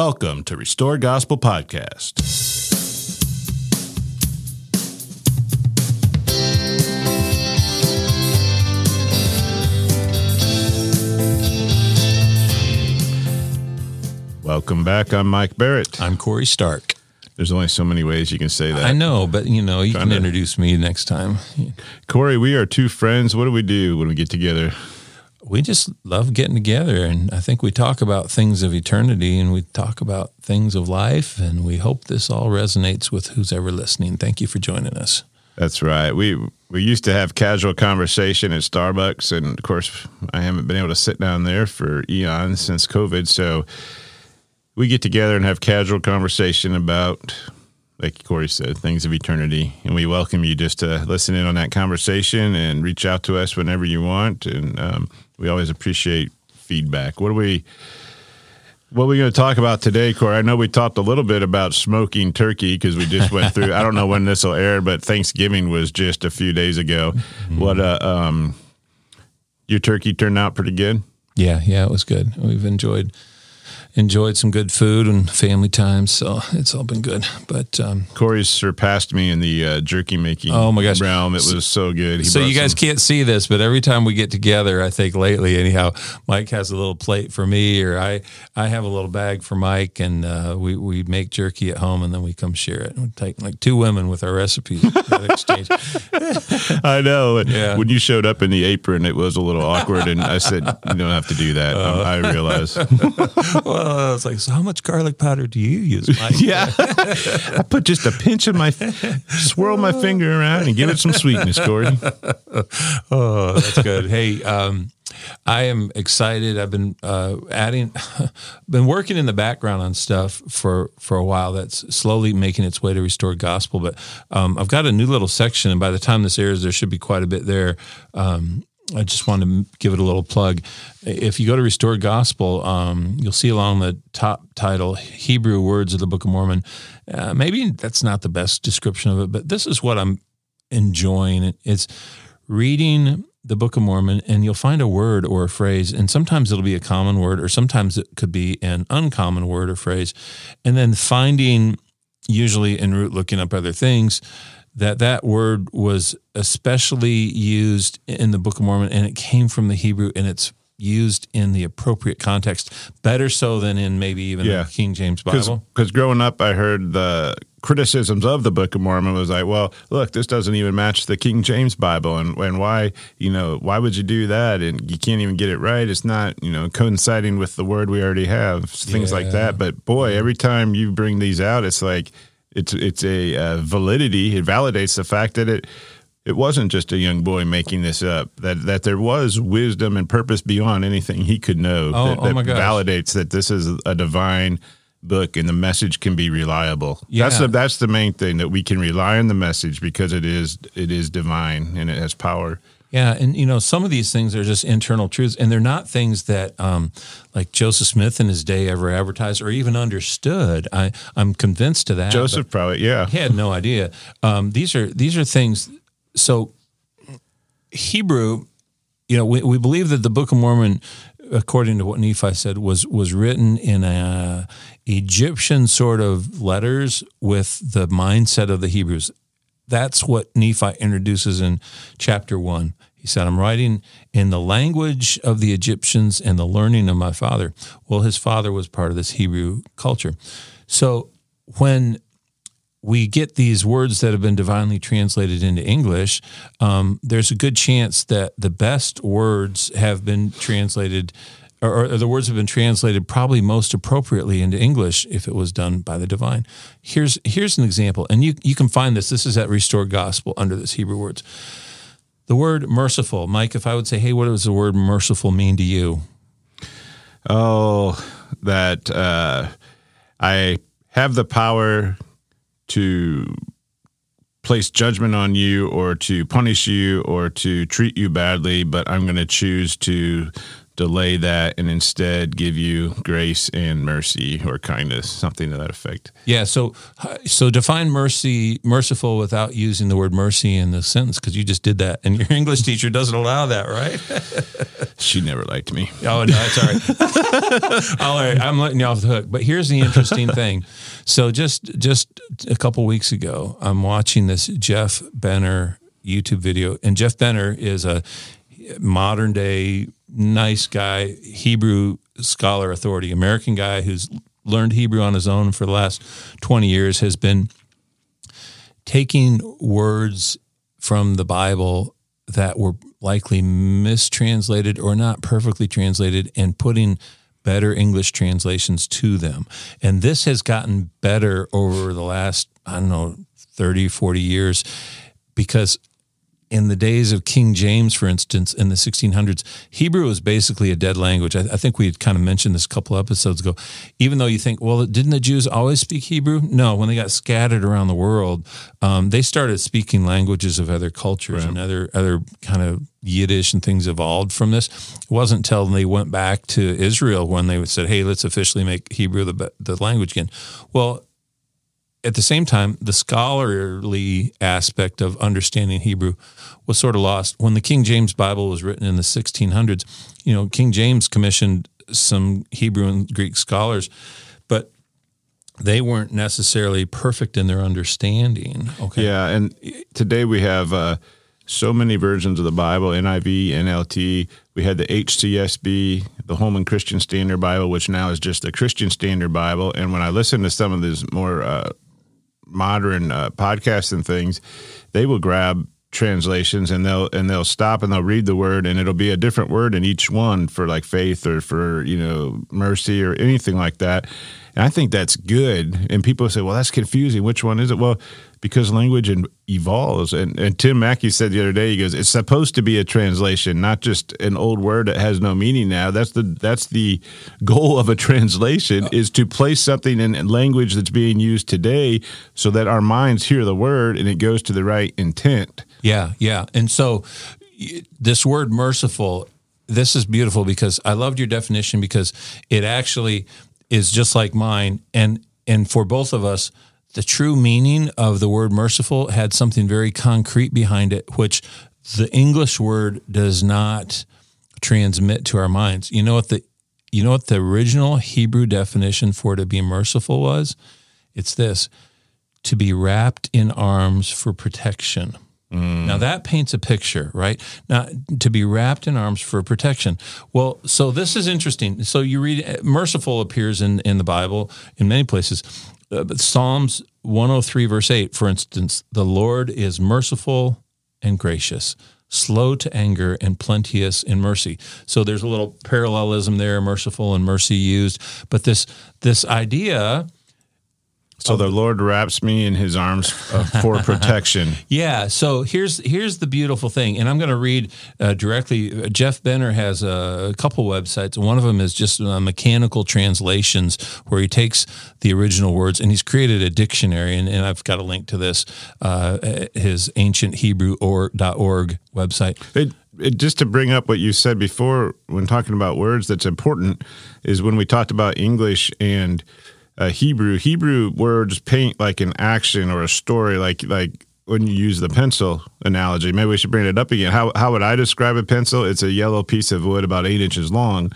Welcome to Restore Gospel Podcast. Welcome back. I'm Mike Barrett. I'm Corey Stark. There's only so many ways you can say that. I know, but you know, you Trying can to- introduce me next time. Corey, we are two friends. What do we do when we get together? We just love getting together, and I think we talk about things of eternity, and we talk about things of life, and we hope this all resonates with who's ever listening. Thank you for joining us. That's right. We we used to have casual conversation at Starbucks, and of course, I haven't been able to sit down there for eons since COVID. So we get together and have casual conversation about, like Corey said, things of eternity. And we welcome you just to listen in on that conversation and reach out to us whenever you want. And um, we always appreciate feedback. What do we? What are we going to talk about today, Corey? I know we talked a little bit about smoking turkey because we just went through. I don't know when this will air, but Thanksgiving was just a few days ago. What uh, um, your turkey turned out pretty good. Yeah, yeah, it was good. We've enjoyed enjoyed some good food and family time, so it's all been good. But um, Corey's surpassed me in the uh, jerky making. Oh, my gosh. realm! It was so good. He so you guys some- can't see this, but every time we get together, I think lately, anyhow, Mike has a little plate for me, or I I have a little bag for Mike, and uh, we we make jerky at home, and then we come share it. We take like two women with our recipes exchange. I know. Yeah. When you showed up in the apron, it was a little awkward, and I said, "You don't have to do that." Uh. I realize. well, it's like, so how much garlic powder do you use, Mike? yeah, I put just a pinch of my, swirl my finger around and give it some sweetness, Corey. Oh, that's good. hey, um, I am excited. I've been uh, adding, been working in the background on stuff for for a while. That's slowly making its way to Restore Gospel. But um, I've got a new little section, and by the time this airs, there should be quite a bit there. Um, I just want to give it a little plug. If you go to Restored Gospel, um, you'll see along the top title Hebrew Words of the Book of Mormon. Uh, maybe that's not the best description of it, but this is what I'm enjoying. It's reading the Book of Mormon, and you'll find a word or a phrase, and sometimes it'll be a common word, or sometimes it could be an uncommon word or phrase, and then finding, usually en route, looking up other things, that that word was especially used in the Book of Mormon, and it came from the Hebrew, and it's used in the appropriate context, better so than in maybe even Yeah. the King James Bible. Because growing up, I heard the criticisms of the Book of Mormon was like, well, look, this doesn't even match the King James Bible, and and why, you know, why would you do that? And you can't even get it right. It's not, you know, coinciding with the word we already have, things like that. But boy, every time you bring these out, it's like it's it's a uh, validity. It validates the fact that it. It wasn't just a young boy making this up. That that there was wisdom and purpose beyond anything he could know. Oh, that, oh that my gosh. validates that this is a divine book and the message can be reliable. Yeah. That's the that's the main thing that we can rely on the message because it is it is divine and it has power. Yeah, and you know some of these things are just internal truths, and they're not things that um, like Joseph Smith in his day ever advertised or even understood. I I'm convinced to that. Joseph probably yeah. he had no idea. Um, these are these are things. So Hebrew, you know, we, we believe that the Book of Mormon, according to what Nephi said, was was written in a Egyptian sort of letters with the mindset of the Hebrews. That's what Nephi introduces in chapter one. He said, I'm writing in the language of the Egyptians and the learning of my father. Well, his father was part of this Hebrew culture. So when we get these words that have been divinely translated into English, um, there's a good chance that the best words have been translated, or, or the words have been translated probably most appropriately into English if it was done by the divine. Here's here's an example, and you you can find this. This is at Restored Gospel under this Hebrew words. The word merciful, Mike. If I would say, hey, what does the word merciful mean to you? Oh, that uh, I have the power to place judgment on you or to punish you or to treat you badly, but I'm going to choose to delay that and instead give you grace and mercy or kindness, something to that effect. Yeah. So, so define mercy, merciful without using the word mercy in the sentence because you just did that, and your English teacher doesn't allow that, right? she never liked me. Oh no, that's all right. all right, I'm letting you off the hook. But here's the interesting thing. So just just a couple weeks ago, I'm watching this Jeff Benner YouTube video, and Jeff Benner is a modern day nice guy, Hebrew scholar authority, American guy who's learned Hebrew on his own for the last 20 years, has been taking words from the Bible that were likely mistranslated or not perfectly translated and putting better English translations to them. And this has gotten better over the last, I don't know, 30, 40 years because in the days of King James, for instance, in the 1600s, Hebrew was basically a dead language. I, I, think we had kind of mentioned this a couple episodes ago. Even though you think, well, didn't the Jews always speak Hebrew? No, when they got scattered around the world, um, they started speaking languages of other cultures right. and other other kind of Yiddish and things evolved from this. It wasn't until they went back to Israel when they said, "Hey, let's officially make Hebrew the the language again." Well, at the same time, the scholarly aspect of understanding Hebrew was sort of lost. When the King James Bible was written in the 1600s, you know, King James commissioned some Hebrew and Greek scholars, but they weren't necessarily perfect in their understanding. Okay. Yeah, and today we have uh, so many versions of the Bible: NIV, NLT. We had the HCSB, the Holman Christian Standard Bible, which now is just the Christian Standard Bible. And when I listen to some of these more uh, modern uh, podcasts and things, they will grab translations and they'll and they'll stop and they'll read the word and it'll be a different word in each one for like faith or for you know mercy or anything like that and I think that's good. And people say, well, that's confusing. Which one is it? Well, because language evolves. And, and Tim Mackie said the other day, he goes, it's supposed to be a translation, not just an old word that has no meaning now. That's the that's the goal of a translation is to place something in language that's being used today so that our minds hear the word and it goes to the right intent. Yeah, yeah. And so this word merciful this is beautiful because I loved your definition because it actually is just like mine. And and for both of us the true meaning of the word merciful had something very concrete behind it which the english word does not transmit to our minds. You know what the you know what the original hebrew definition for to be merciful was? It's this to be wrapped in arms for protection Mm. Now that paints a picture, right? Now to be wrapped in arms for protection. Well, so this is interesting. So you read merciful appears in in the Bible in many places. Uh, Psalms 103 verse 8, for instance, the Lord is merciful and gracious, slow to anger and plenteous in mercy. So there's a little parallelism there, merciful and mercy used, but this this idea so the Lord wraps me in His arms uh, for protection. yeah. So here's here's the beautiful thing, and I'm going to read uh, directly. Jeff Benner has a, a, couple websites. One of them is just uh, mechanical translations, where he takes the original words and he's created a dictionary. And, and I've got a link to this. his Uh, his ancienthebrew.org website. It, it, just to bring up what you said before when talking about words, that's important is when we talked about English and uh, Hebrew. Hebrew words paint like an action or a story, like like when you use the pencil analogy. Maybe we should bring it up again. How how would I describe a pencil? It's a yellow piece of wood about eight inches long.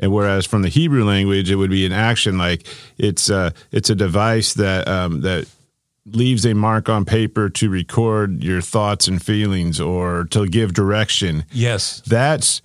And whereas from the Hebrew language, it would be an action, like it's uh, it's a device that um, that leaves a mark on paper to record your thoughts and feelings or to give direction. Yes, that's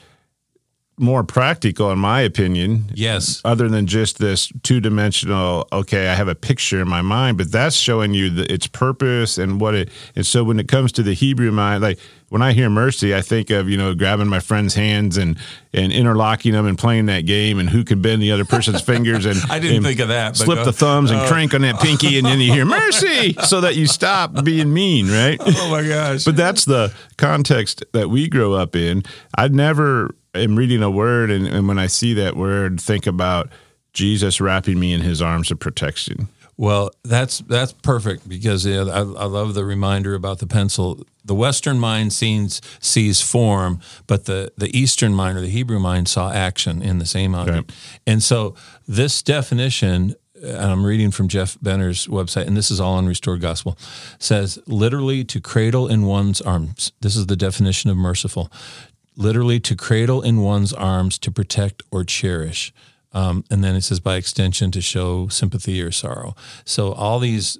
more practical, in my opinion. Yes. Other than just this two dimensional, okay, I have a picture in my mind, but that's showing you the, its purpose and what it. And so when it comes to the Hebrew mind, like when I hear mercy, I think of you know grabbing my friend's hands and and interlocking them and playing that game and who can bend the other person's fingers and I didn't and think of that. slip go, the thumbs and uh, crank on that pinky and then you hear mercy so that you stop being mean, right? Oh my gosh! But that's the context that we grow up in. I'd never am reading a word, and, and when I see that word, think about Jesus wrapping me in his arms of protection. Well, that's that's perfect because I, I love the reminder about the pencil. The Western mind sees sees form, but the the Eastern mind or the Hebrew mind saw action in the same object. Okay. And so this definition and I'm reading from Jeff Benner's website, and this is all on Restored Gospel, says literally to cradle in one's arms. This is the definition of merciful. Literally to cradle in one's arms to protect or cherish. Um, and then it says by extension to show sympathy or sorrow. So all these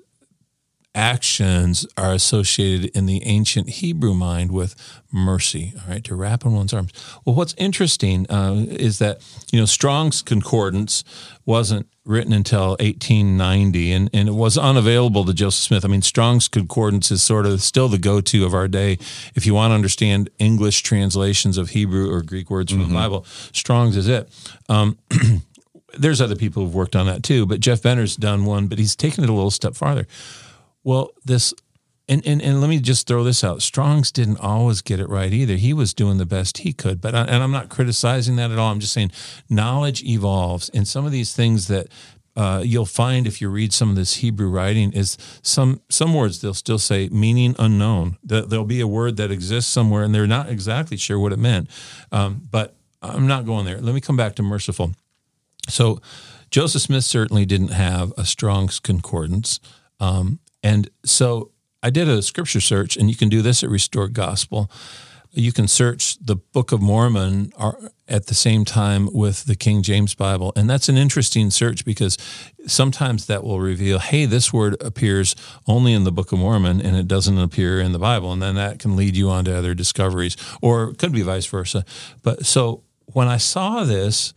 actions are associated in the ancient Hebrew mind with mercy, all right, to wrap in one's arms. Well, what's interesting uh, is that, you know, Strong's Concordance wasn't written until 1890 and, and it was unavailable to Joseph Smith. I mean, Strong's Concordance is sort of still the go to of our day. If you want to understand English translations of Hebrew or Greek words from mm-hmm. the Bible, Strong's is it. Um, there's other people who've worked on that too, but Jeff Benner's done one, but he's taken it a little step farther. Well, this and, and and let me just throw this out. Strong's didn't always get it right either. He was doing the best he could, but I, and I'm not criticizing that at all. I'm just saying knowledge evolves, and some of these things that uh, you'll find if you read some of this Hebrew writing is some some words they'll still say meaning unknown. There'll be a word that exists somewhere, and they're not exactly sure what it meant. Um, but I'm not going there. Let me come back to merciful. So Joseph Smith certainly didn't have a Strong's concordance. Um, and so I did a scripture search, and you can do this at Restored Gospel. You can search the Book of Mormon uh, at the same time with the King James Bible. And that's an interesting search because sometimes that will reveal, hey, this word appears only in the Book of Mormon and it doesn't appear in the Bible. And then that can lead you on to other discoveries, or it could be vice versa. But so when I saw this,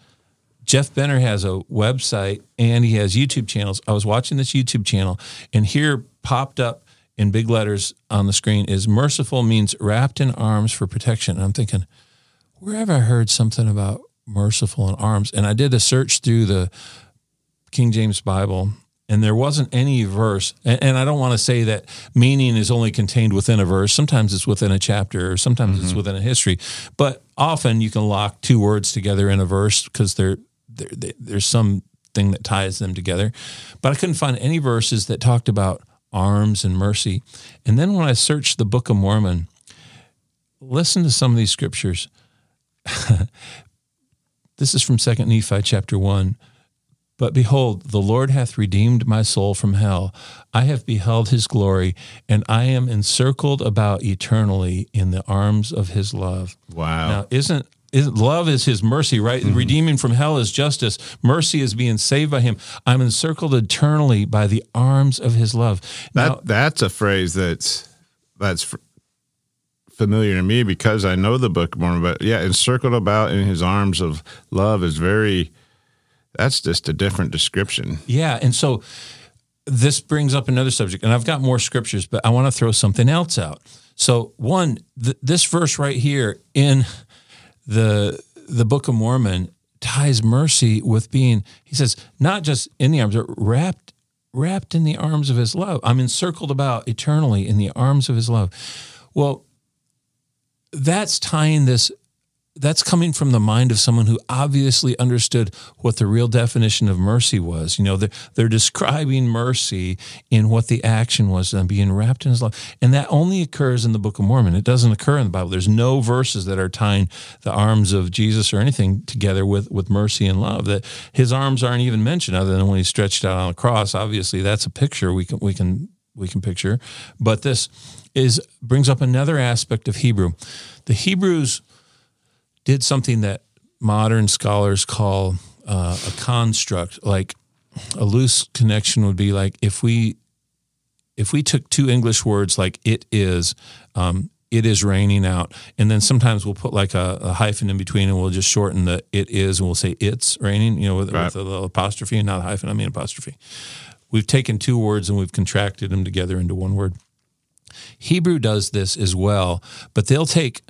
Jeff Benner has a website and he has YouTube channels. I was watching this YouTube channel, and here popped up in big letters on the screen is merciful means wrapped in arms for protection. And I'm thinking, where have I heard something about merciful in arms? And I did a search through the King James Bible, and there wasn't any verse. And, and I don't want to say that meaning is only contained within a verse. Sometimes it's within a chapter, or sometimes mm-hmm. it's within a history. But often you can lock two words together in a verse because they're there, there, there's some thing that ties them together. But I couldn't find any verses that talked about arms and mercy. And then when I searched the Book of Mormon, listen to some of these scriptures. this is from Second Nephi chapter 1. But behold, the Lord hath redeemed my soul from hell. I have beheld his glory, and I am encircled about eternally in the arms of his love. Wow. Now, isn't is, love is his mercy, right? Mm-hmm. Redeeming from hell is justice. Mercy is being saved by him. I'm encircled eternally by the arms of his love. Now, that that's a phrase that's that's familiar to me because I know the Book of Mormon. But yeah, encircled about in his arms of love is very. That's just a different description. Yeah, and so this brings up another subject, and I've got more scriptures, but I want to throw something else out. So, one, th- this verse right here in the the Book of Mormon ties mercy with being, he says, not just in the arms, but wrapped wrapped in the arms of his love. I'm encircled about eternally in the arms of his love. Well, that's tying this that's coming from the mind of someone who obviously understood what the real definition of mercy was. You know, they're, they're describing mercy in what the action was and being wrapped in his love. And that only occurs in the Book of Mormon. It doesn't occur in the Bible. There's no verses that are tying the arms of Jesus or anything together with, with mercy and love. That his arms aren't even mentioned other than when he's stretched out on a cross. Obviously, that's a picture we can we can we can picture. But this is brings up another aspect of Hebrew. The Hebrews did something that modern scholars call uh, a construct. Like a loose connection would be like if we if we took two English words like it is, um, it is raining out, and then sometimes we'll put like a, a, hyphen in between, and we'll just shorten the it is, and we'll say it's raining, you know, with, right. with a little apostrophe, and not a hyphen. I mean apostrophe. We've taken two words and we've contracted them together into one word. Hebrew does this as well, but they'll take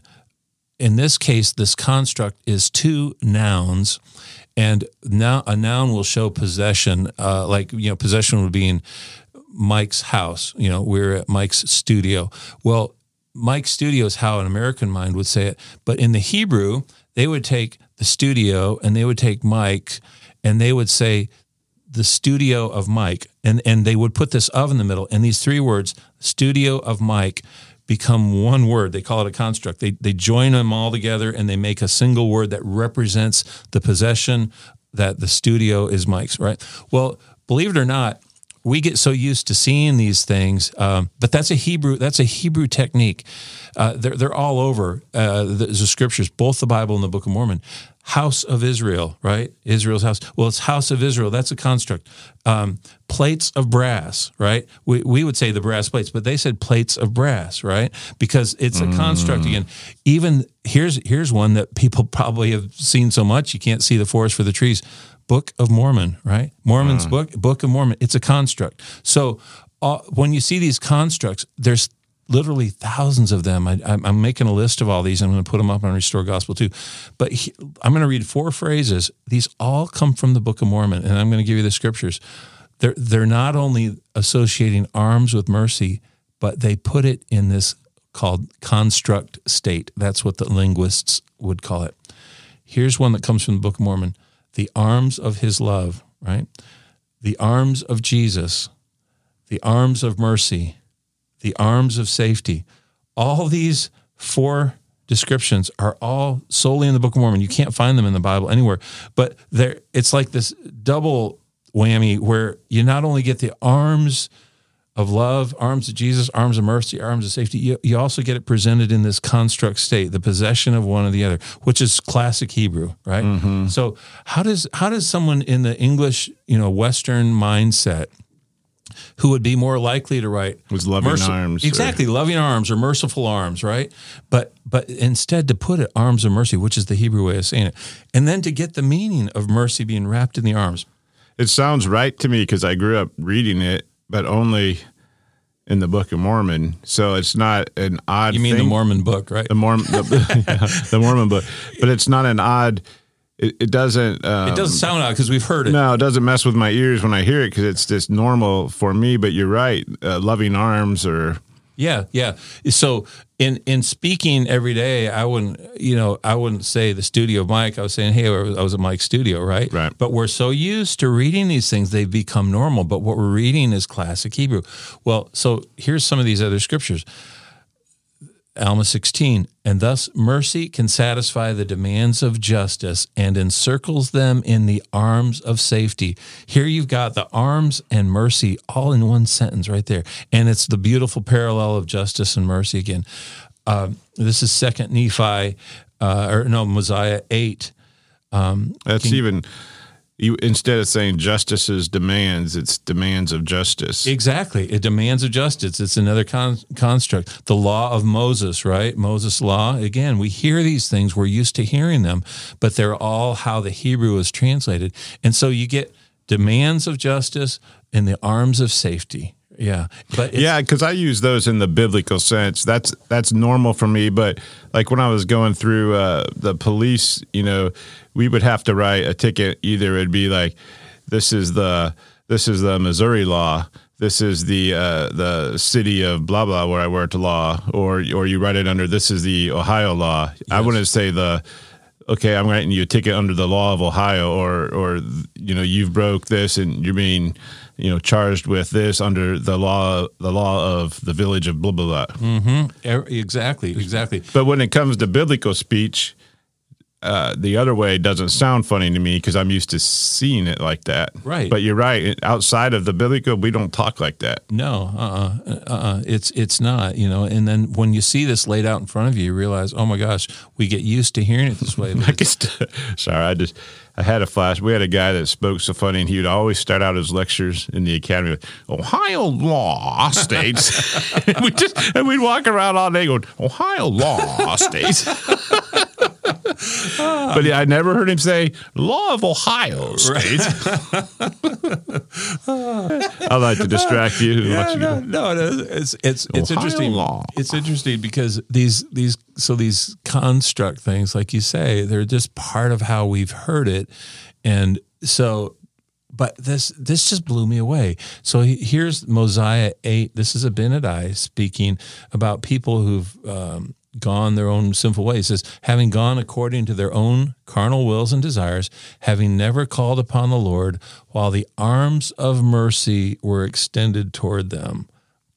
in this case, this construct is two nouns, and now a noun will show possession, uh, like you know, possession would be in Mike's house. You know, we're at Mike's studio. Well, Mike's studio is how an American mind would say it, but in the Hebrew, they would take the studio and they would take Mike, and they would say the studio of Mike, and and they would put this of in the middle, and these three words, studio of Mike, become one word. They call it a construct. They they join them all together, and they make a single word that represents the possession that the studio is Mike's. Right. Well, believe it or not, we get so used to seeing these things, um, but that's a Hebrew that's a Hebrew technique. Uh, they're they're all over uh, the, the, scriptures, both the Bible and the Book of Mormon. House of Israel, right? Israel's house. Well, it's House of Israel. That's a construct. Um, plates of brass, right? We, we would say the brass plates, but they said plates of brass, right? Because it's a mm. construct again. Even here's here's one that people probably have seen so much you can't see the forest for the trees Book of Mormon, right? Mormon's uh. book, Book of Mormon. It's a construct. So uh, when you see these constructs, there's literally thousands of them. I, am making a list of all these. I'm going to put them up on Restore Gospel too. But he, I'm going to read four phrases. These all come from the Book of Mormon, and I'm going to give you the scriptures. They're they're not only associating arms with mercy, but they put it in this called construct state. That's what the linguists would call it. Here's one that comes from the Book of Mormon the arms of his love, right? The arms of Jesus, the arms of mercy, the arms of safety. All these four descriptions are all solely in the Book of Mormon. You can't find them in the Bible anywhere. But there it's like this double whammy where you not only get the arms of love, arms of Jesus, arms of mercy, arms of safety. You, you, also get it presented in this construct state, the possession of one or the other, which is classic Hebrew, right? Mm-hmm. So how does how does someone in the English, you know, Western mindset who would be more likely to write was loving arms exactly or... loving arms or merciful arms right but but instead to put it arms of mercy which is the hebrew way of saying it and then to get the meaning of mercy being wrapped in the arms it sounds right to me because i grew up reading it but only in the Book of Mormon. So it's not an odd. You mean thing. the Mormon book, right? The Mormon, the, yeah, the, Mormon book, but it's not an odd. It, it doesn't. Um, it doesn't sound odd because we've heard it. No, it doesn't mess with my ears when I hear it because it's just normal for me. But you're right, uh, loving arms or yeah, yeah. So in in speaking every day, I wouldn't, you know, I wouldn't say the studio Mike. I was saying, hey, I was at Mike's studio, right? Right. But we're so used to reading these things, they've become normal. But what we're reading is classic Hebrew. Well, so here's some of these other scriptures. Alma 16, and thus mercy can satisfy the demands of justice and encircles them in the arms of safety. Here you've got the arms and mercy all in one sentence right there. And it's the beautiful parallel of justice and mercy again. Uh, this is Second Nephi, uh, or no, Mosiah 8. Um, That's can, even you instead of saying justice's demands, it's demands of justice. Exactly, it demands of justice. It's another con- construct. The law of Moses, right? Moses' law. Again, we hear these things. We're used to hearing them, but they're all how the Hebrew is translated, and so you get demands of justice in the arms of safety. Yeah, but yeah, because I use those in the biblical sense. That's that's normal for me. But like when I was going through uh, the police, you know, we would have to write a ticket. Either it'd be like, this is the this is the Missouri law. This is the uh, the city of blah blah where I worked law, or or you write it under this is the Ohio law. Yes. I wouldn't say the okay, I'm writing you a ticket under the law of Ohio, or or you know you've broke this and you're being you know charged with this under the law the law of the village of blah blah blah. Mm-hmm. Exactly, exactly. But when it comes to biblical speech, uh, the other way doesn't sound funny to me because I'm used to seeing it like that. Right. But you're right. Outside of the biblical, we don't talk like that. No. Uh. Uh. uh it's it's not. You know. And then when you see this laid out in front of you, you realize, oh my gosh, we get used to hearing it this way. sorry, I just I had a flash. We had a guy that spoke so funny, and he would always start out his lectures in the academy with Ohio law states. and we just and we'd walk around all day going Ohio law states. But I never heard him say "Law of Ohio State." I like to distract you. Yeah, you no, no, it's it's it's interesting. Law. It's interesting because these these so these construct things, like you say, they're just part of how we've heard it, and so but this this just blew me away. So here's Mosiah eight. This is Abinadi speaking about people who've um, gone their own sinful ways. He says, having gone according to their own carnal wills and desires, having never called upon the Lord, while the arms of mercy were extended toward them.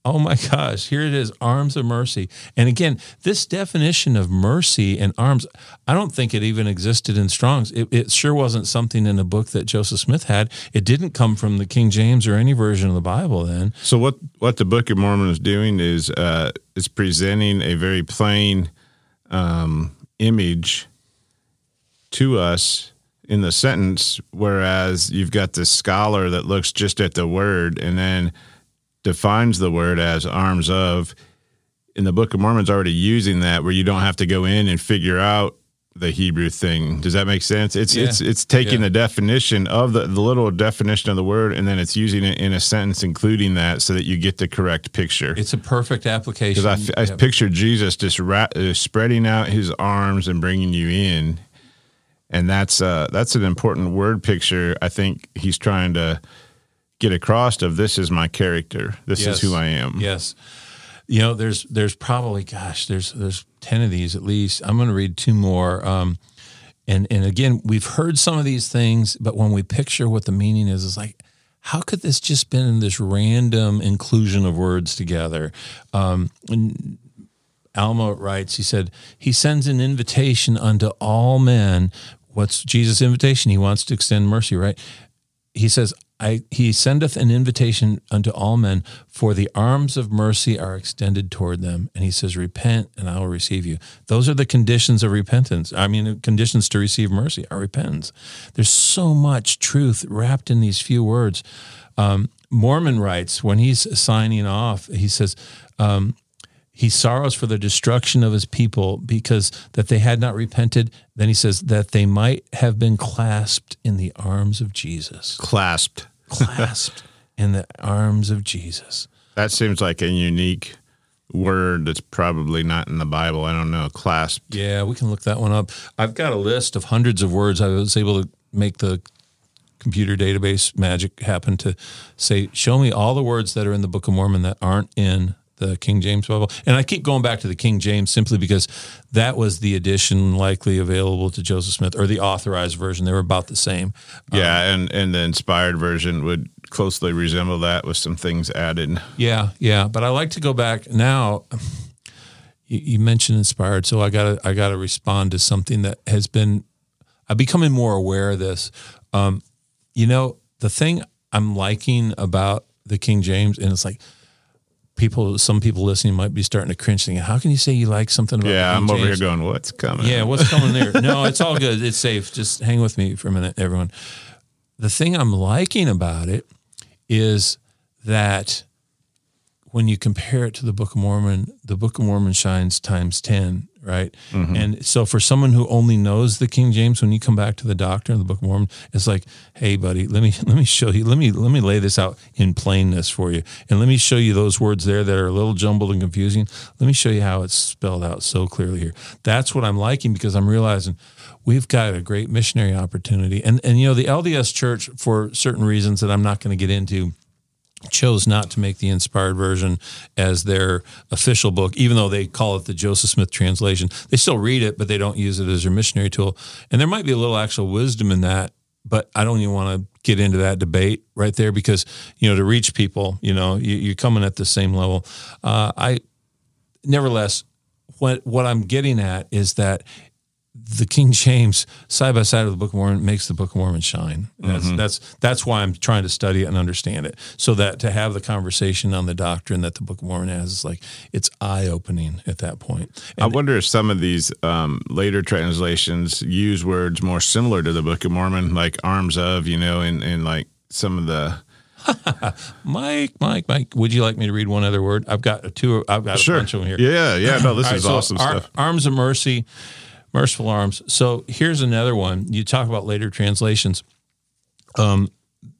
Oh my gosh, here it is arms of mercy. And again, this definition of mercy and arms, I don't think it even existed in Strong's. It, it, sure wasn't something in a book that Joseph Smith had. It didn't come from the King James or any version of the Bible then. So, what, what the Book of Mormon is doing is uh, it's presenting a very plain um, image to us in the sentence, whereas you've got the scholar that looks just at the word and then defines the word as arms of. In the Book of Mormon's already using that where you don't have to go in and figure out the Hebrew thing. Does that make sense? It's Yeah. it's it's taking Yeah. the definition of the, the little definition of the word and then it's using it in a sentence including that so that you get the correct picture. It's a perfect application. Because I, I Yeah. picture Jesus just ra- uh, spreading out his arms and bringing you in, and that's uh, that's an important word picture. I think he's trying to get across of this is my character. This Yes. is who I am. Yes. You know, there's there's probably gosh, there's there's ten of these at least. I'm going to read two more. Um, and and again, we've heard some of these things, but when we picture what the meaning is, it's like, how could this just been in this random inclusion of words together? Um, and Alma writes, he said, He sends an invitation unto all men. What's Jesus' invitation? He wants to extend mercy, right? He says, I, he sendeth an invitation unto all men, for the arms of mercy are extended toward them. And he says, Repent, and I will receive you. Those are the conditions of repentance. I mean, conditions to receive mercy are repentance. There's so much truth wrapped in these few words. Um, Mormon writes, when he's signing off, he says, um, he sorrows for the destruction of his people because that they had not repented. Then he says that they might have been clasped in the arms of Jesus. Clasped. Clasped in the arms of Jesus. That seems like a unique word that's probably not in the Bible. I don't know. Clasped. Yeah, we can look that one up. I've got a list of hundreds of words. I was able to make the computer database magic happen to say, show me all the words that are in the Book of Mormon that aren't in the King James Bible. And I keep going back to the King James simply because that was the edition likely available to Joseph Smith or the authorized version. They were about the same. Yeah, and and the inspired version would closely resemble that with some things added. Yeah, yeah. But I like to go back now. You, you mentioned inspired, so I gotta I gotta respond to something that has been. I'm becoming more aware of this. Um, you know, the thing I'm liking about the King James, and it's like people, some people listening might be starting to cringe, thinking, "How can you say you like something about?" Yeah, I'm over here going, what's coming? Yeah, what's coming there? No, it's all good. It's safe. Just hang with me for a minute, everyone. The thing I'm liking about it is that when you compare it to the Book of Mormon, the Book of Mormon shines times 10, right? Mm-hmm. And so for someone who only knows the King James, when you come back to the Doctor of the Book of Mormon, it's like, hey buddy, let me let me show you, let me let me lay this out in plainness for you. And let me show you those words there that are a little jumbled and confusing. Let me show you how it's spelled out so clearly here. That's what I'm liking because I'm realizing we've got a great missionary opportunity. And and you know, the LDS church, for certain reasons that I'm not going to get into, chose not to make the inspired version as their official book, even though they call it the Joseph Smith translation. They still read it, but they don't use it as their missionary tool. And there might be a little actual wisdom in that, but I don't even want to get into that debate right there because, you know, to reach people, you know, you, you're coming at the same level. Uh, I, nevertheless, what what I'm getting at is that the King James side by side of the Book of Mormon makes the Book of Mormon shine. That's that's that's why I'm trying to study it and understand it, so that to have the conversation on the doctrine that the Book of Mormon has is like it's eye opening at that point. I wonder if some of these um, later translations use words more similar to the Book of Mormon, like arms of, you know, and, and like some of the. Mike, Mike, Mike, would you like me to read one other word? I've got a two. I've got a bunch of them here. Yeah, yeah. No, this right, is so awesome ar- stuff. Arms of mercy, merciful arms. So here's another one. You talk about later translations. Um,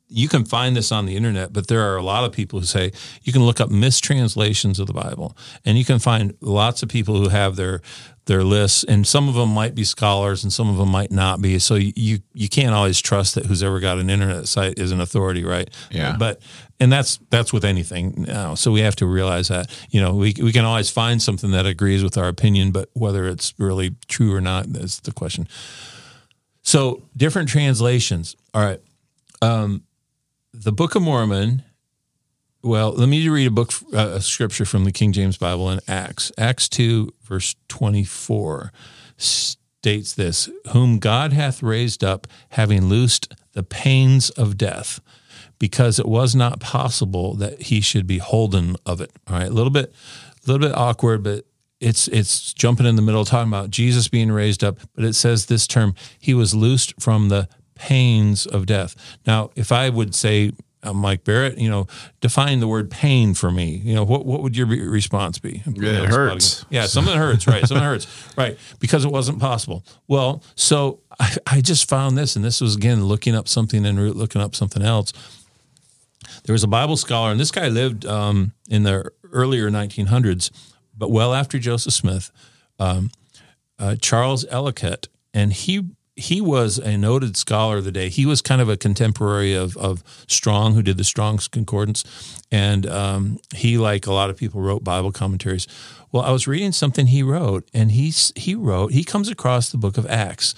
you can find this on the internet, but there are a lot of people who say you can look up mistranslations of the Bible, and you can find lots of people who have their their lists, and some of them might be scholars, and some of them might not be. So you you can't always trust that who's ever got an internet site is an authority, right? Yeah. But and that's that's with anything now. So we have to realize that you know we we can always find something that agrees with our opinion, but whether it's really true or not is the question. So different translations. All right. Um, the Book of Mormon. Well, let me read a book, uh, a scripture from the King James Bible in Acts. Acts 2, verse 24 states this Whom God hath raised up, having loosed the pains of death, because it was not possible that he should be holden of it. All right, a little bit, a little bit awkward, but it's it's jumping in the middle, talking about Jesus being raised up, but it says this term: He was loosed from the pains of death. Now, if I would say, uh, Mike Barrett, you know, define the word pain for me. You know, what what would your re- response be? It hurts. Yeah, something hurts, right? Something hurts, right? Because it wasn't possible. Well, so I, I just found this, and this was again looking up something and looking up something else. There was a Bible scholar, and this guy lived um, in the earlier 1900s, but well after Joseph Smith, um, uh, Charles Ellicott, and he he was a noted scholar of the day. He was kind of a contemporary of, of Strong, who did the Strong's Concordance. And um, he, like a lot of people, wrote Bible commentaries. Well, I was reading something he wrote, and he, he wrote, he comes across the book of Acts,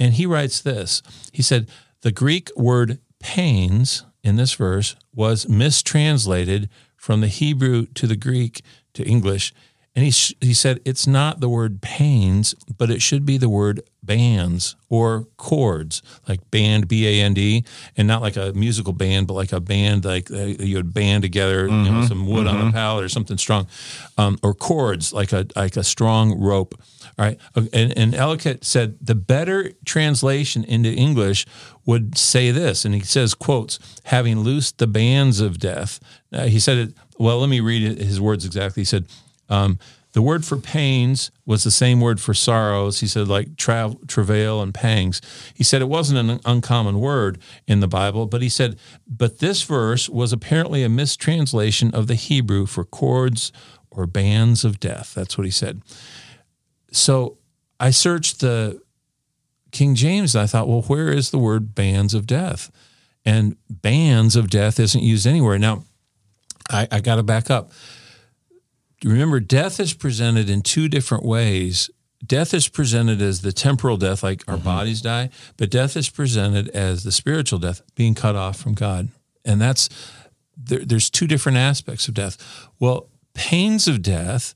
and he writes this. He said, The Greek word pains in this verse was mistranslated from the Hebrew to the Greek to English. And he, he said, it's not the word pains, but it should be the word bands or cords, like band, B A N D, and not like a musical band, but like a band, like uh, you would band together, mm-hmm, you know, some wood mm-hmm. on a pallet or something strong, um, or cords, like a like a strong rope. All right. And, and Ellicott said the better translation into English would say this, and he says, quotes, having loosed the bands of death. Uh, he said it, well, let me read his words exactly. He said, um, the word for pains was the same word for sorrows. He said, like tra- travail and pangs. He said it wasn't an uncommon word in the Bible, but he said, but this verse was apparently a mistranslation of the Hebrew for cords or bands of death. That's what he said. So I searched the King James and I thought, well, where is the word bands of death? And bands of death isn't used anywhere. Now, I, I got to back up remember, death is presented in two different ways. Death is presented as the temporal death, like our mm-hmm. bodies die, but death is presented as the spiritual death, being cut off from God. And that's there, there's two different aspects of death. Well, pains of death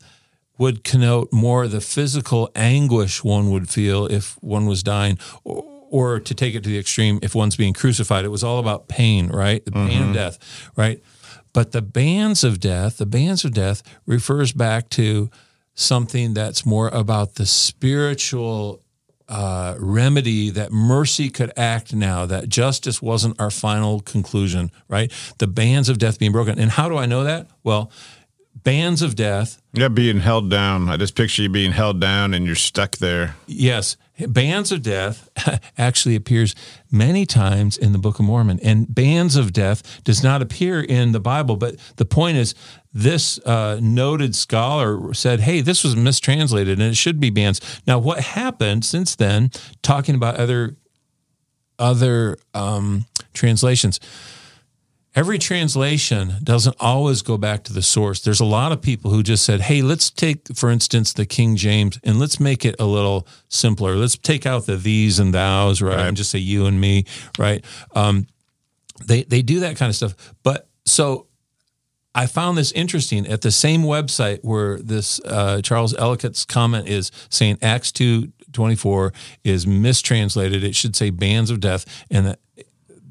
would connote more the physical anguish one would feel if one was dying, or, or to take it to the extreme, if one's being crucified. It was all about pain, right? The pain mm-hmm. of death, right? But the bands of death, the bands of death refers back to something that's more about the spiritual uh, remedy that mercy could act now, that justice wasn't our final conclusion, right? The bands of death being broken. And how do I know that? Well, bands of death. Yeah, being held down. I just picture you being held down and you're stuck there. Yes. Bands of death actually appears many times in the Book of Mormon, and bands of death does not appear in the Bible. But the point is, this uh, noted scholar said, "Hey, this was mistranslated, and it should be bands." Now, what happened since then? Talking about other other um, translations every translation doesn't always go back to the source. There's a lot of people who just said, hey, let's take, for instance, the King James and let's make it a little simpler. Let's take out the these and thous, right? right. And just say you and me, right? Um, they, they do that kind of stuff. But so I found this interesting at the same website where this uh, Charles Ellicott's comment is saying Acts 2 24 is mistranslated. It should say bands of death. And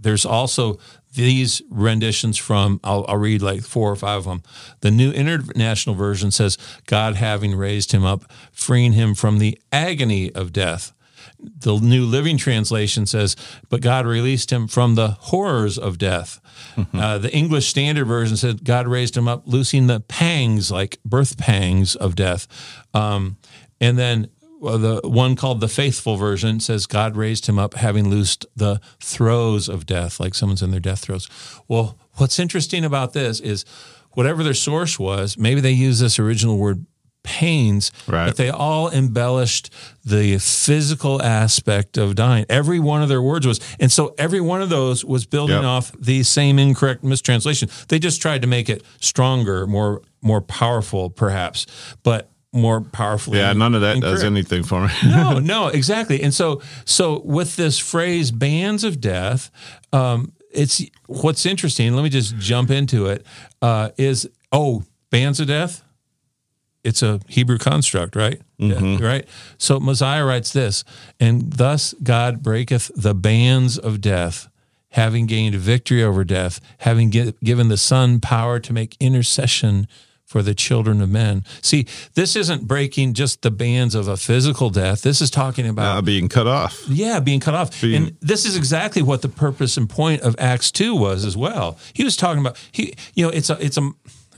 there's also these renditions from I'll, I'll, read like four or five of them. The new international version says god having raised him up freeing him from the agony of death. The new living translation says but god released him from the horrors of death. Mm-hmm. uh, the english standard version said god raised him up loosing the pangs like birth pangs of death. Um, and then well, the one called the faithful version says God raised him up, having loosed the throes of death, like someone's in their death throes. Well, what's interesting about this is whatever their source was, maybe they used this original word pains, Right. but they all embellished the physical aspect of dying. Every one of their words was, and so every one of those was building Yep. off the same incorrect mistranslation. They just tried to make it stronger, more more powerful, perhaps, but more powerful. Yeah, none of that does anything for me. no, no, exactly. And so, so with this phrase "bands of death," um, it's what's interesting. Let me just jump into it. Uh, is oh, bands of death? It's a Hebrew construct, right? Yeah, right. So Mosiah writes this, and thus God breaketh the bands of death, having gained victory over death, having gi- given the Son power to make intercession for the children of men. See, this isn't breaking just the bands of a physical death. This is talking about uh, being cut off. yeah, being cut off. and this is exactly what the purpose and point of Acts 2 was as well. He was talking about he you know, it's a it's a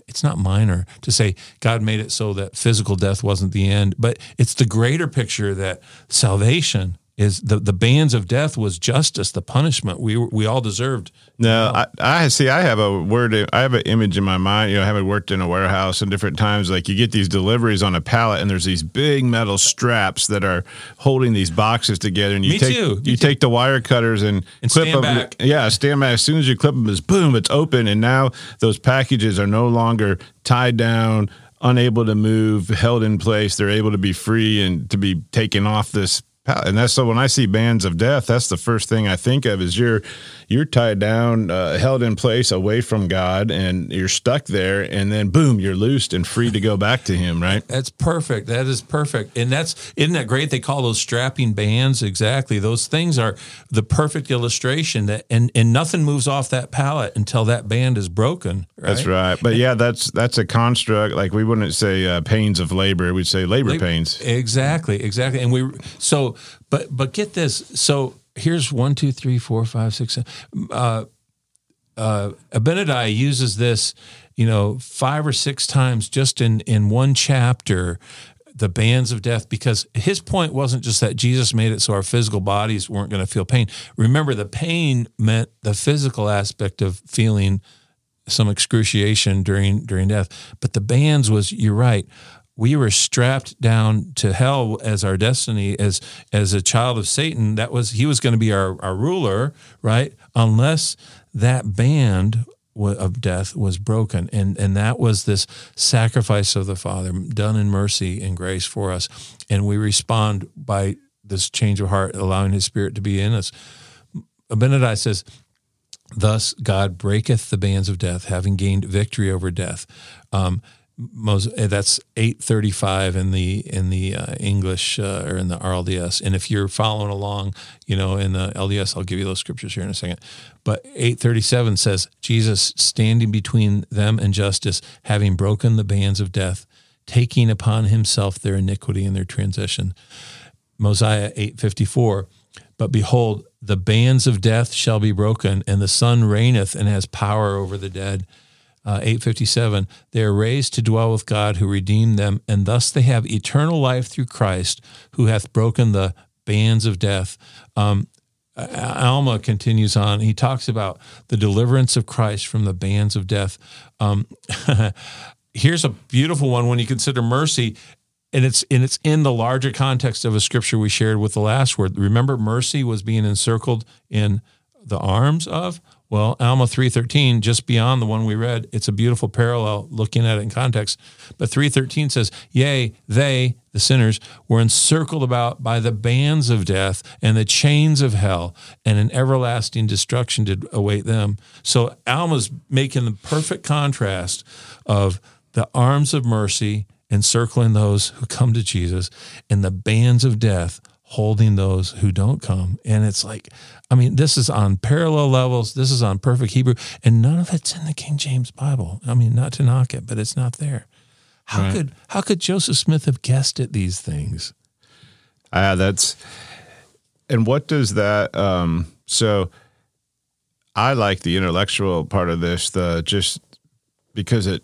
it's not minor to say God made it so that physical death wasn't the end, but it's the greater picture that salvation is the the bands of death was justice, the punishment we we all deserved. No, I, I see. I have a word. I have an image in my mind. You know, having worked in a warehouse and different times, like you get these deliveries on a pallet, and there's these big metal straps that are holding these boxes together. And you Me take too. you Me take the wire cutters and, And clip them. back. Yeah, stand back. As soon as you clip them, is boom, it's open, and now those packages are no longer tied down, unable to move, held in place. They're able to be free and to be taken off this. Pallet. And that's so when I see bands of death, that's the first thing I think of is you're you're tied down, uh, held in place, away from God, and you're stuck there. And then boom, you're loosed and free to go back to Him. Right? That's perfect. That is perfect. And that's isn't that great? They call those strapping bands exactly. Those things are the perfect illustration that and and nothing moves off that pallet until that band is broken. Right? That's right. But yeah, that's that's a construct. Like we wouldn't say uh, pains of labor; we'd say labor pains. Exactly, exactly. And we so but but get this. So here's one, two, three, four, five, six. seven. Uh, uh, Abinadi uses this, you know, five or six times just in in one chapter. The bands of death, because his point wasn't just that Jesus made it so our physical bodies weren't going to feel pain. Remember, the pain meant the physical aspect of feeling some excruciation during during death. But the bands was you're right. We were strapped down to hell as our destiny as as a child of Satan. That was he was going to be our, our ruler, right? Unless that band of death was broken, and and that was this sacrifice of the Father done in mercy and grace for us, and we respond by this change of heart, allowing His Spirit to be in us. Abinadi says, Thus God breaketh the bands of death, having gained victory over death. Um, Mos- eh, that's eight thirty five in the in the uh, English uh, or in the RLDS. And if you're following along, you know in the LDS, I'll give you those scriptures here in a second. But eight thirty seven says Jesus standing between them and justice, having broken the bands of death, taking upon himself their iniquity and their transition. Mosiah 854. But behold, the bands of death shall be broken, and the son reigneth and has power over the dead. Uh, 857. They are raised to dwell with God who redeemed them, and thus they have eternal life through Christ who hath broken the bands of death. Um, Alma continues on. He talks about the deliverance of Christ from the bands of death. Um, here's a beautiful one when you consider mercy and it's and it's in the larger context of a scripture we shared with the last word. Remember, mercy was being encircled in the arms of. Well, Alma three thirteen, just beyond the one we read, it's a beautiful parallel looking at it in context. But three thirteen says, "Yea, they, the sinners, were encircled about by the bands of death and the chains of hell, and an everlasting destruction did await them." So Alma's making the perfect contrast of the arms of mercy encircling those who come to Jesus, and the bands of death holding those who don't come. And it's like, I mean, this is on parallel levels. This is on perfect Hebrew, and none of it's in the King James Bible. I mean, not to knock it, but it's not there. How Right. could how could Joseph Smith have guessed at these things? Ah, that's and what does that um so I like the intellectual part of this, the just because it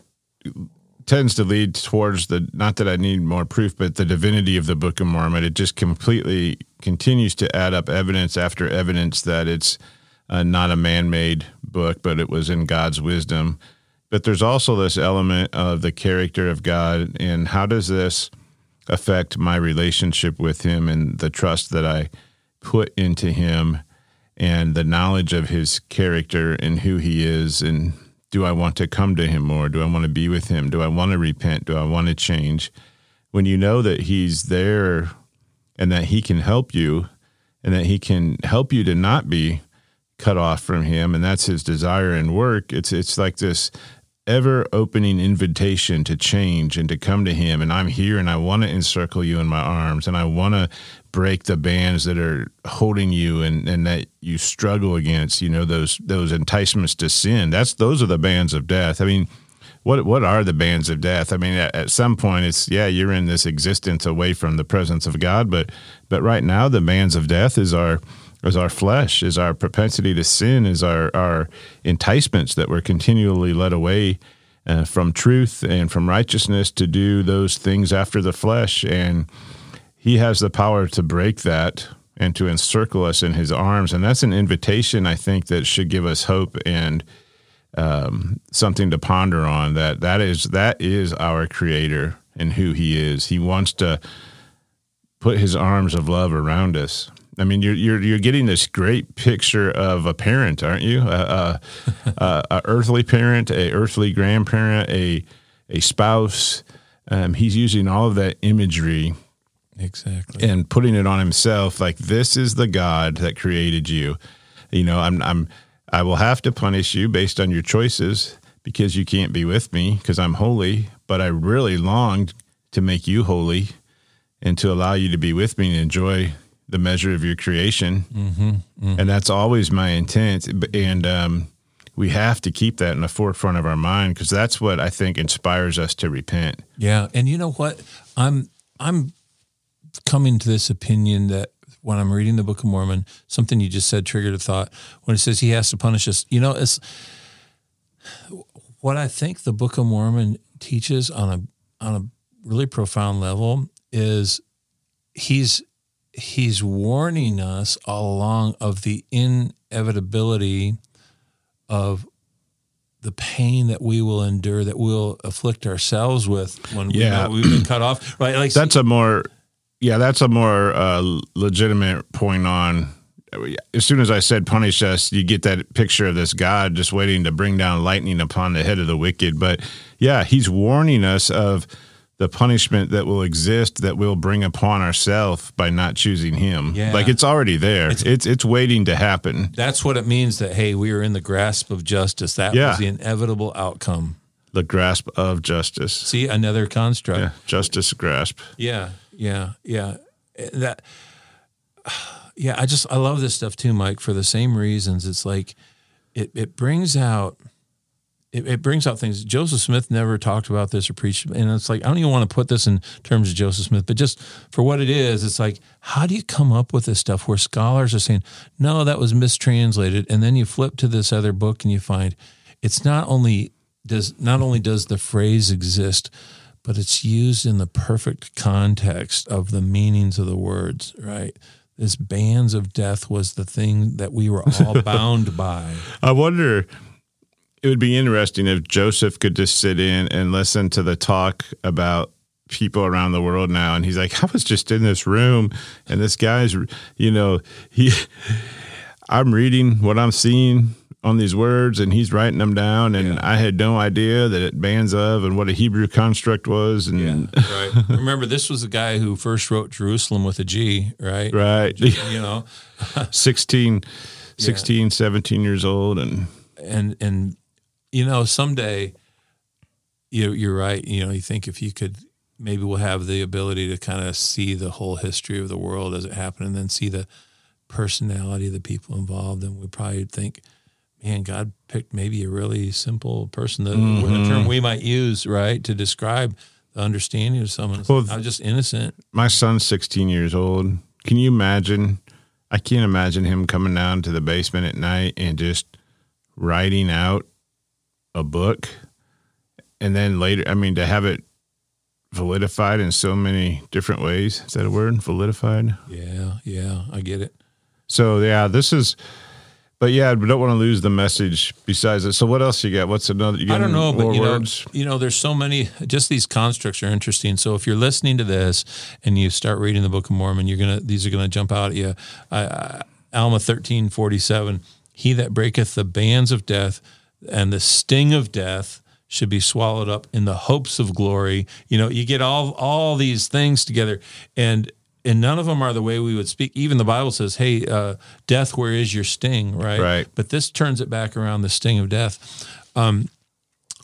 tends to lead towards the not that I need more proof, but the divinity of the Book of Mormon. It just completely continues to add up evidence after evidence that it's uh, not a man-made book, but it was in God's wisdom. But there's also this element of the character of God, and how does this affect my relationship with Him and the trust that I put into Him and the knowledge of His character and who He is and do I want to come to him more? Do I want to be with him? Do I want to repent? Do I want to change? When you know that he's there and that he can help you and that he can help you to not be cut off from him and that's his desire and work, it's it's like this ever opening invitation to change and to come to him and I'm here and I want to encircle you in my arms and I want to break the bands that are holding you and, and that you struggle against, you know, those those enticements to sin. That's those are the bands of death. I mean, what what are the bands of death? I mean, at, at some point it's yeah, you're in this existence away from the presence of God, but but right now the bands of death is our is our flesh, is our propensity to sin, is our our enticements that we're continually led away uh, from truth and from righteousness to do those things after the flesh and he has the power to break that and to encircle us in his arms. And that's an invitation, I think, that should give us hope and um, something to ponder on that that is that is our creator and who he is. He wants to put his arms of love around us. I mean, you're you're you're getting this great picture of a parent, aren't you? A, a, a, a earthly parent, a earthly grandparent, a a spouse. Um, he's using all of that imagery Exactly. And putting it on himself like this is the God that created you. You know, I'm I'm I will have to punish you based on your choices because you can't be with me because I'm holy, but I really longed to make you holy and to allow you to be with me and enjoy the measure of your creation. Mm-hmm, mm-hmm. And that's always my intent. And um, we have to keep that in the forefront of our mind because that's what I think inspires us to repent. Yeah. And you know what? I'm, I'm coming to this opinion that when I'm reading the Book of Mormon, something you just said triggered a thought. When it says he has to punish us, you know, it's what I think the Book of Mormon teaches on a on a really profound level is he's he's warning us all along of the inevitability of the pain that we will endure, that we'll afflict ourselves with when yeah. we have been cut off. Right? Like that's a more yeah, that's a more uh, legitimate point on. As soon as I said punish us, you get that picture of this God just waiting to bring down lightning upon the head of the wicked. But yeah, he's warning us of the punishment that will exist that we'll bring upon ourselves by not choosing him. Yeah. Like it's already there. It's, it's, it's waiting to happen. That's what it means that hey, we are in the grasp of justice. That yeah. was the inevitable outcome. The grasp of justice. See another construct. Yeah, justice grasp. Yeah. Yeah, yeah. Eh, that yeah, I just I love this stuff too, Mike, for the same reasons. It's like it it brings out it, it, brings out things. Joseph Smith never talked about this or preached, and it's like I don't even want to put this in terms of Joseph Smith, but just for what it is, it's like how do you come up with this stuff where scholars are saying no, that was mistranslated, and then you flip to this other book and you find it's not only does not only does the phrase exist, but it's used in the perfect context of the meanings of the words, right? This bands of death was the thing that we were all bound by. I wonder it would be interesting if Joseph could just sit in and listen to the talk about people around the world now and he's like I was just in this room and this guy's you know he I'm reading what I'm seeing on these words and he's writing them down and yeah. I had no idea that it bands of and what a Hebrew construct was and yeah, right. Remember this was the guy who first wrote Jerusalem with a G, right? Right. You know, 16 16 yeah. 17 years old and and and you know someday you you're right, you know, you think if you could maybe we'll have the ability to kind of see the whole history of the world as it happened and then see the personality of the people involved and we probably think man, God picked maybe a really simple person, the, mm-hmm. term we might use, right, to describe the understanding of someone. Well, I'm just innocent. My son's 16 years old. Can you imagine? I can't imagine him coming down to the basement at night and just writing out a book and then later, I mean, to have it validified in so many different ways. Is that a word? Validified? Yeah, yeah, I get it. So yeah, this is. But yeah, we don't want to lose the message. Besides it, so what else you got? What's another? You I don't know, but you words? know, you know, there's so many. Just these constructs are interesting. So if you're listening to this and you start reading the Book of Mormon, you're gonna these are gonna jump out at you. I, I, Alma thirteen forty seven. He that breaketh the bands of death and the sting of death should be swallowed up in the hopes of glory. You know, you get all all these things together, and and none of them are the way we would speak. Even the Bible says, "Hey, uh, death, where is your sting?" Right. Right. But this turns it back around the sting of death. Um,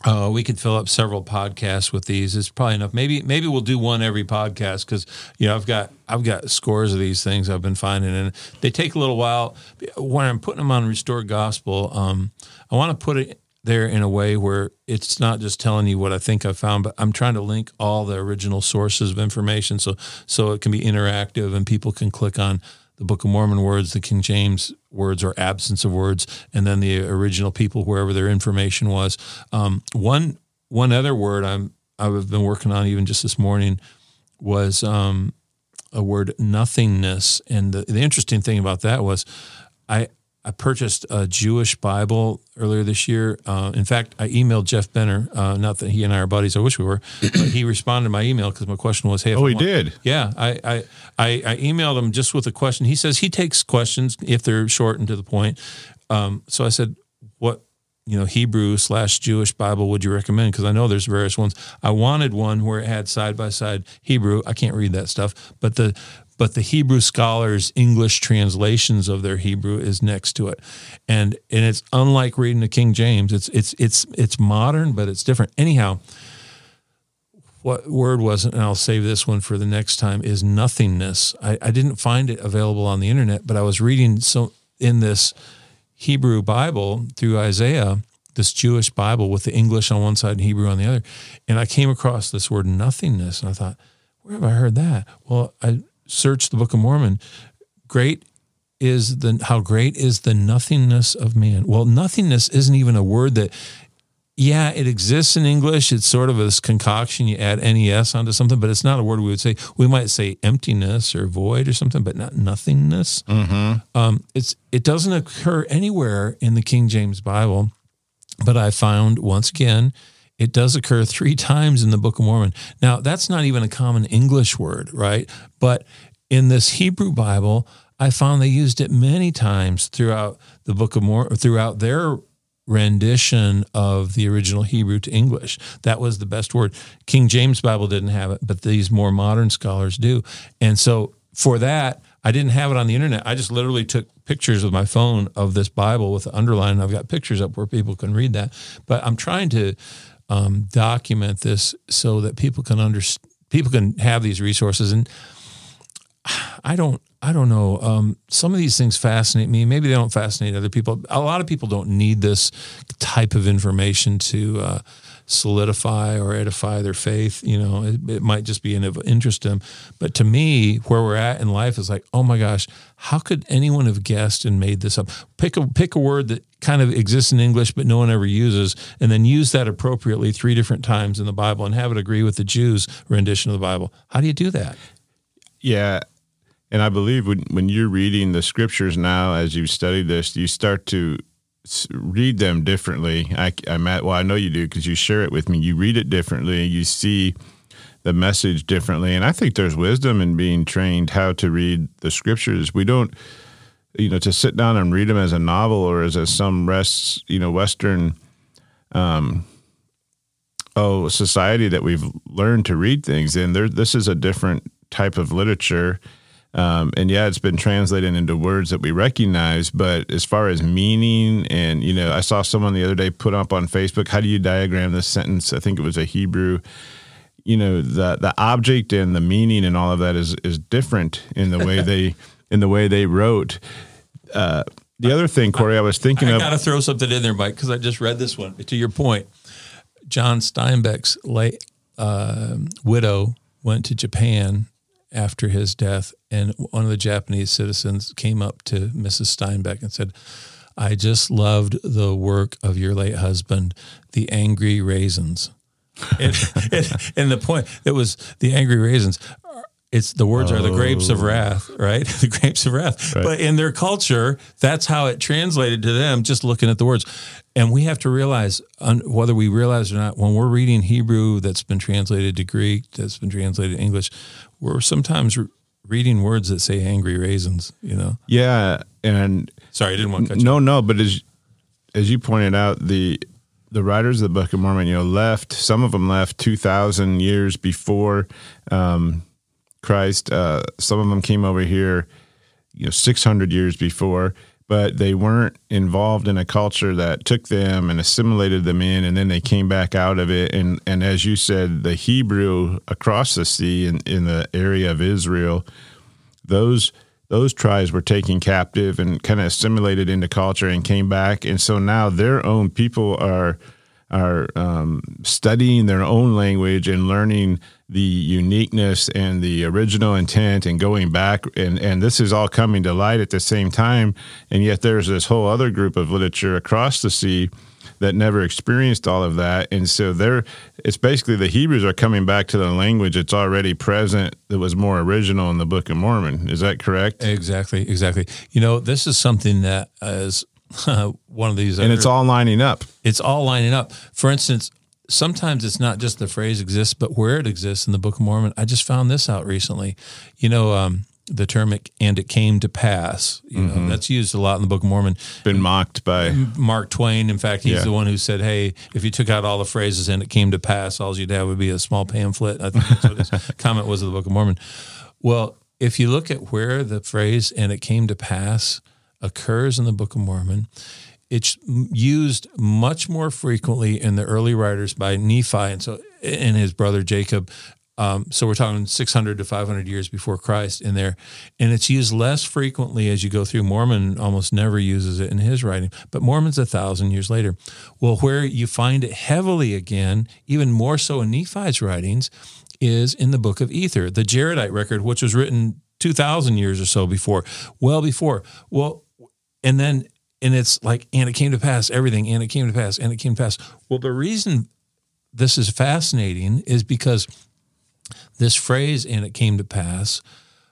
uh, we could fill up several podcasts with these. It's probably enough. Maybe maybe we'll do one every podcast because you know I've got I've got scores of these things I've been finding, and they take a little while. When I'm putting them on Restored Gospel, um, I want to put it there in a way where it's not just telling you what I think I found, but I'm trying to link all the original sources of information so so it can be interactive and people can click on the Book of Mormon words, the King James words or absence of words, and then the original people wherever their information was. Um, one one other word I'm I've been working on even just this morning was um, a word nothingness, and the, the interesting thing about that was I I purchased a Jewish Bible earlier this year. Uh, in fact, I emailed Jeff Benner. Uh, not that he and I are buddies. I wish we were, but he responded to my email because my question was, "Hey, if Oh, he want- did. yeah, I, I I I emailed him just with a question. He says he takes questions if they're short and to the point. Um, so I said, "What you know, Hebrew slash Jewish Bible would you recommend?" Because I know there's various ones. I wanted one where it had side by side Hebrew. I can't read that stuff, but the but the Hebrew scholars' English translations of their Hebrew is next to it, and and it's unlike reading the King James. It's it's it's it's modern, but it's different. Anyhow, what word was it? And I'll save this one for the next time. Is nothingness. I, I didn't find it available on the internet, but I was reading so in this Hebrew Bible through Isaiah, this Jewish Bible with the English on one side and Hebrew on the other, and I came across this word nothingness, and I thought, where have I heard that? Well, I searched the Book of Mormon. Great is the how great is the nothingness of man. Well, nothingness isn't even a word that yeah, it exists in English. It's sort of this concoction. You add nes onto something, but it's not a word we would say. We might say emptiness or void or something, but not nothingness. Um, it's it doesn't occur anywhere in the King James Bible, but I found once again it does occur three times in the Book of Mormon. Now that's not even a common English word, right? But in this Hebrew Bible, I found they used it many times throughout the Book of Mormon, throughout their rendition of the original Hebrew to English. That was the best word. King James Bible didn't have it, but these more modern scholars do. And so for that, I didn't have it on the internet. I just literally took pictures with my phone of this Bible with the underline. I've got pictures up where people can read that. But I'm trying to um, document this so that people can understand. People can have these resources, and I don't I don't know. Um, some of these things fascinate me. Maybe they don't fascinate other people. A lot of people don't need this type of information to uh, solidify or edify their faith. You know, it, it might just be of interest to them. But to me, where we're at in life is like, oh my gosh, how could anyone have guessed and made this up? Pick a pick a word that kind of exists in English but no one ever uses, and then use that appropriately three different times in the Bible and have it agree with the Jews' rendition of the Bible. How do you do that? Yeah. And I believe when, when you're reading the scriptures now, as you study this, you start to read them differently. I, I'm at, well, I know you do because you share it with me. You read it differently. You see the message differently. And I think there's wisdom in being trained how to read the scriptures. We don't, you know, to sit down and read them as a novel or as a some rest, you know, Western, um, oh, society that we've learned to read things in. There, this is a different type of literature. Um, and yeah, it's been translated into words that we recognize, but as far as meaning, and you know, I saw someone the other day put up on Facebook, how do you diagram this sentence? I think it was a Hebrew. You know, the the object and the meaning and all of that is is different in the way they in the way they wrote. Uh, the other thing, Corey, I was thinking I of. got to throw something in there, Mike, because I just read this one. To your point, John Steinbeck's late uh, widow went to Japan after his death, and one of the Japanese citizens came up to Mrs. Steinbeck and said, "I just loved the work of your late husband, The Angry Raisins." and, and, and the point it was the angry raisins. It's the words are the grapes of oh. wrath, right? the grapes of wrath. But in their culture, that's how it translated to them. Just looking at the words, and we have to realize, un- whether we realize or not, when we're reading Hebrew that's been translated to Greek, that's been translated to English, we're sometimes re- reading words that say angry raisins. You know. Yeah, and Sorry, I didn't want to cut you. no, no, but as as you pointed out, the the writers of the Book of Mormon, you know, left. Some of them left two thousand years before um, Christ. Uh, some of them came over here, you know, six hundred years before. But they weren't involved in a culture that took them and assimilated them in, and then they came back out of it. And and as you said, the Hebrew across the sea in, in the area of Israel, those those tribes were taken captive and kind of assimilated into culture and came back, and so now their own people are are um, studying their own language and learning the uniqueness and the original intent and going back and and this is all coming to light at the same time. And yet there's this whole other group of literature across the sea that never experienced all of that. And so they're it's basically the hebrews are coming back to the language that's already present that was more original in the book of mormon. Is that correct? Exactly, exactly. You know, this is something that is one of these, and it's all lining up. It's all lining up. For instance, sometimes it's not just the phrase exists, but where it exists in the Book of Mormon. I just found this out recently. You know, um, the term it, "and it came to pass." You know, that's used a lot in the Book of Mormon. been mocked by Mark Twain. In fact, he's Yeah. the one who said, "Hey, if you took out all the phrases and it came to pass, all you'd have would be a small pamphlet." I think that's what his comment was of the Book of Mormon. Well, if you look at where the phrase "and it came to pass" occurs in the Book of Mormon, it's used much more frequently in the early writers by Nephi and so and his brother Jacob. Um, so we're talking 600 to 500 years before Christ in there, and it's used less frequently as you go through. Mormon almost never uses it in his writing, but Mormon's a thousand years later. Well, where you find it heavily again, even more so in Nephi's writings, is in the book of Ether, the Jaredite record, which was written 2,000 years or so before, well before. Well, and then and it's like and it came to pass everything and it came to pass and it came to pass. Well the reason this is fascinating is because this phrase and it came to pass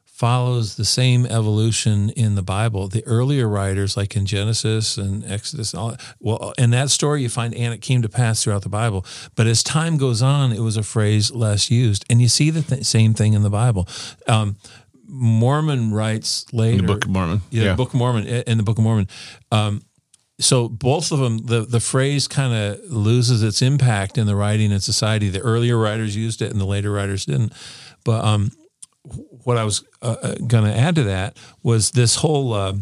follows the same evolution in the bible. The earlier writers like in genesis and exodus and all, well in that story you find and it came to pass throughout the bible. But as time goes on it was a phrase less used. And you see the th- same thing in the bible. Um, mormon writes later the book of mormon yeah, the Book of Mormon in the Book of Mormon. Um, so both of them, the the phrase kind of loses its impact in the writing and society. The earlier writers used it, and the later writers didn't. But um, what I was uh, going to add to that was this whole. Uh,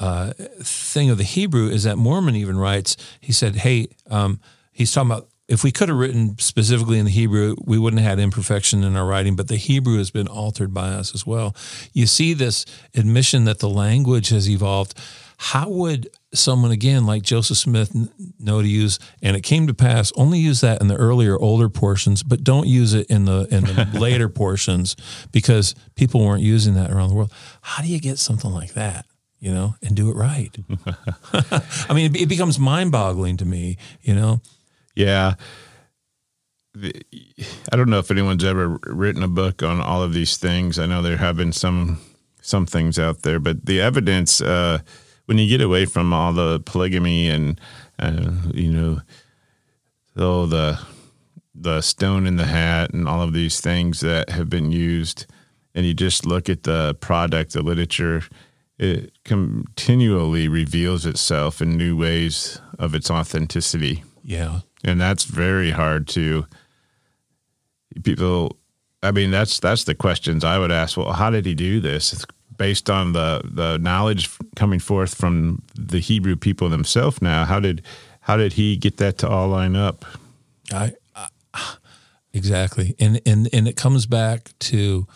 uh, thing of the Hebrew is that Mormon even writes, he said, Hey, um, he's talking about if we could have written specifically in the Hebrew, we wouldn't have had imperfection in our writing, but the Hebrew has been altered by us as well. You see this admission that the language has evolved. How would someone again like Joseph Smith know to use? And it came to pass. Only use that in the earlier, older portions, but don't use it in the in the later portions because people weren't using that around the world. How do you get something like that? You know, and do it right. I mean, it, it becomes mind-boggling to me. You know, Yeah. I don't know if anyone's ever written a book on all of these things. I know there have been some some things out there, but the evidence uh, when you get away from all the polygamy and uh, you know, oh the the stone in the hat and all of these things that have been used, and you just look at the product, the literature, it continually reveals itself in new ways of its authenticity yeah, and that's very hard to people i mean that's that's the questions i would ask. Well how did he do this? Based on the the knowledge coming forth from the hebrew people themselves now. How did how did he get that to all line up? I, I exactly, and and and it comes back to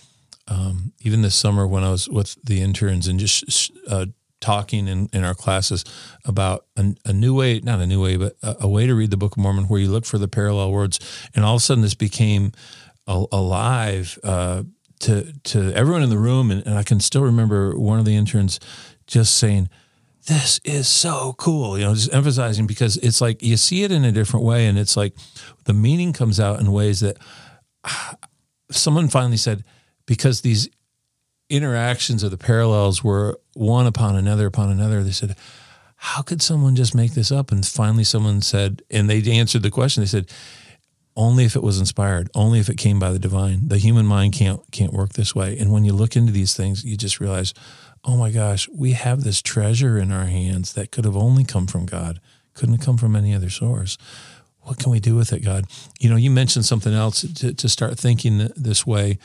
um, even this summer when I was with the interns and just uh, talking in, in our classes about a, a new way, not a new way, but a, a way to read the Book of Mormon where you look for the parallel words, and all of a sudden this became a, alive uh, to to everyone in the room, and, and I can still remember one of the interns just saying this is so cool. You know, just emphasizing because it's like you see it in a different way, and it's like the meaning comes out in ways that someone finally said because these interactions of the parallels were one upon another upon another. They said, "How could someone just make this up?" And finally, someone said, and they answered the question. They said, "Only if it was inspired. Only if it came by the divine. The human mind can't can't work this way." And when you look into these things, you just realize, "Oh my gosh, we have this treasure in our hands that could have only come from God. Couldn't have come from any other source." What can we do with it, God? You know, you mentioned something else to, to start thinking this way.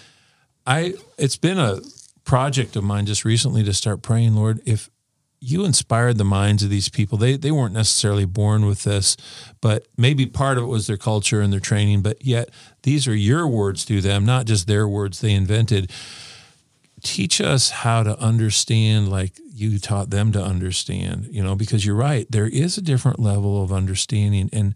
I it's been a project of mine just recently to start praying, Lord, if you inspired the minds of these people. They they weren't necessarily born with this, but maybe part of it was their culture and their training, but yet these are your words to them, not just their words they invented. Teach us how to understand like you taught them to understand, you know, because you're right. There is a different level of understanding and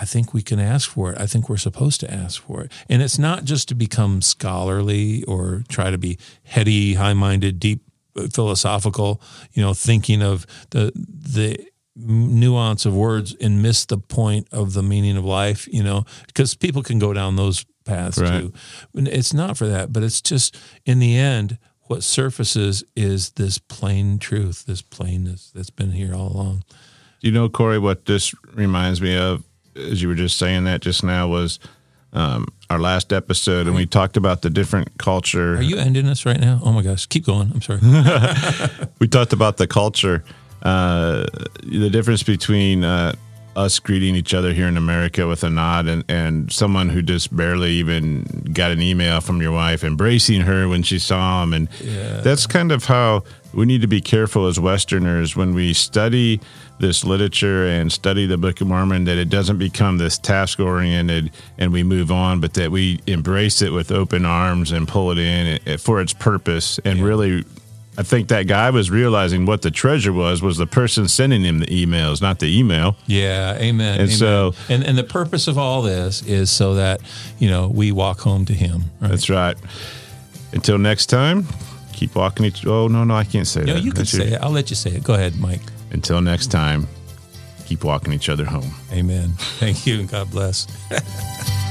I think we can ask for it. I think we're supposed to ask for it. And it's not just to become scholarly or try to be heady, high minded, deep uh, philosophical, you know, thinking of the, the, nuance of words and miss the point of the meaning of life, you know, because people can go down those paths right. too. It's not for that, but it's just in the end, what surfaces is this plain truth, this plainness that's been here all along. Do you know, Corey, what this reminds me of? As you were just saying that just now was um, our last episode, and we talked about the different culture. Are you ending this right now? Oh my gosh, keep going. I'm sorry. we talked about the culture, uh, the difference between uh, us greeting each other here in America with a nod, and, and someone who just barely even got an email from your wife embracing her when she saw him, and yeah. that's kind of how we need to be careful as Westerners when we study this literature and study the Book of Mormon that it doesn't become this task oriented and we move on, but that we embrace it with open arms and pull it in eh, eh, for its purpose and yeah. really. I think that guy was realizing what the treasure was was the person sending him the emails, not the email. Yeah, amen. And amen. so, and and the purpose of all this is so that you know we walk home to Him. Right? That's right. Until next time, keep walking each. Oh no, no, I can't say no, that. you can say it. I'll let you say it. Go ahead, Mike. Until next time, keep walking each other home. Amen. Thank you and God bless.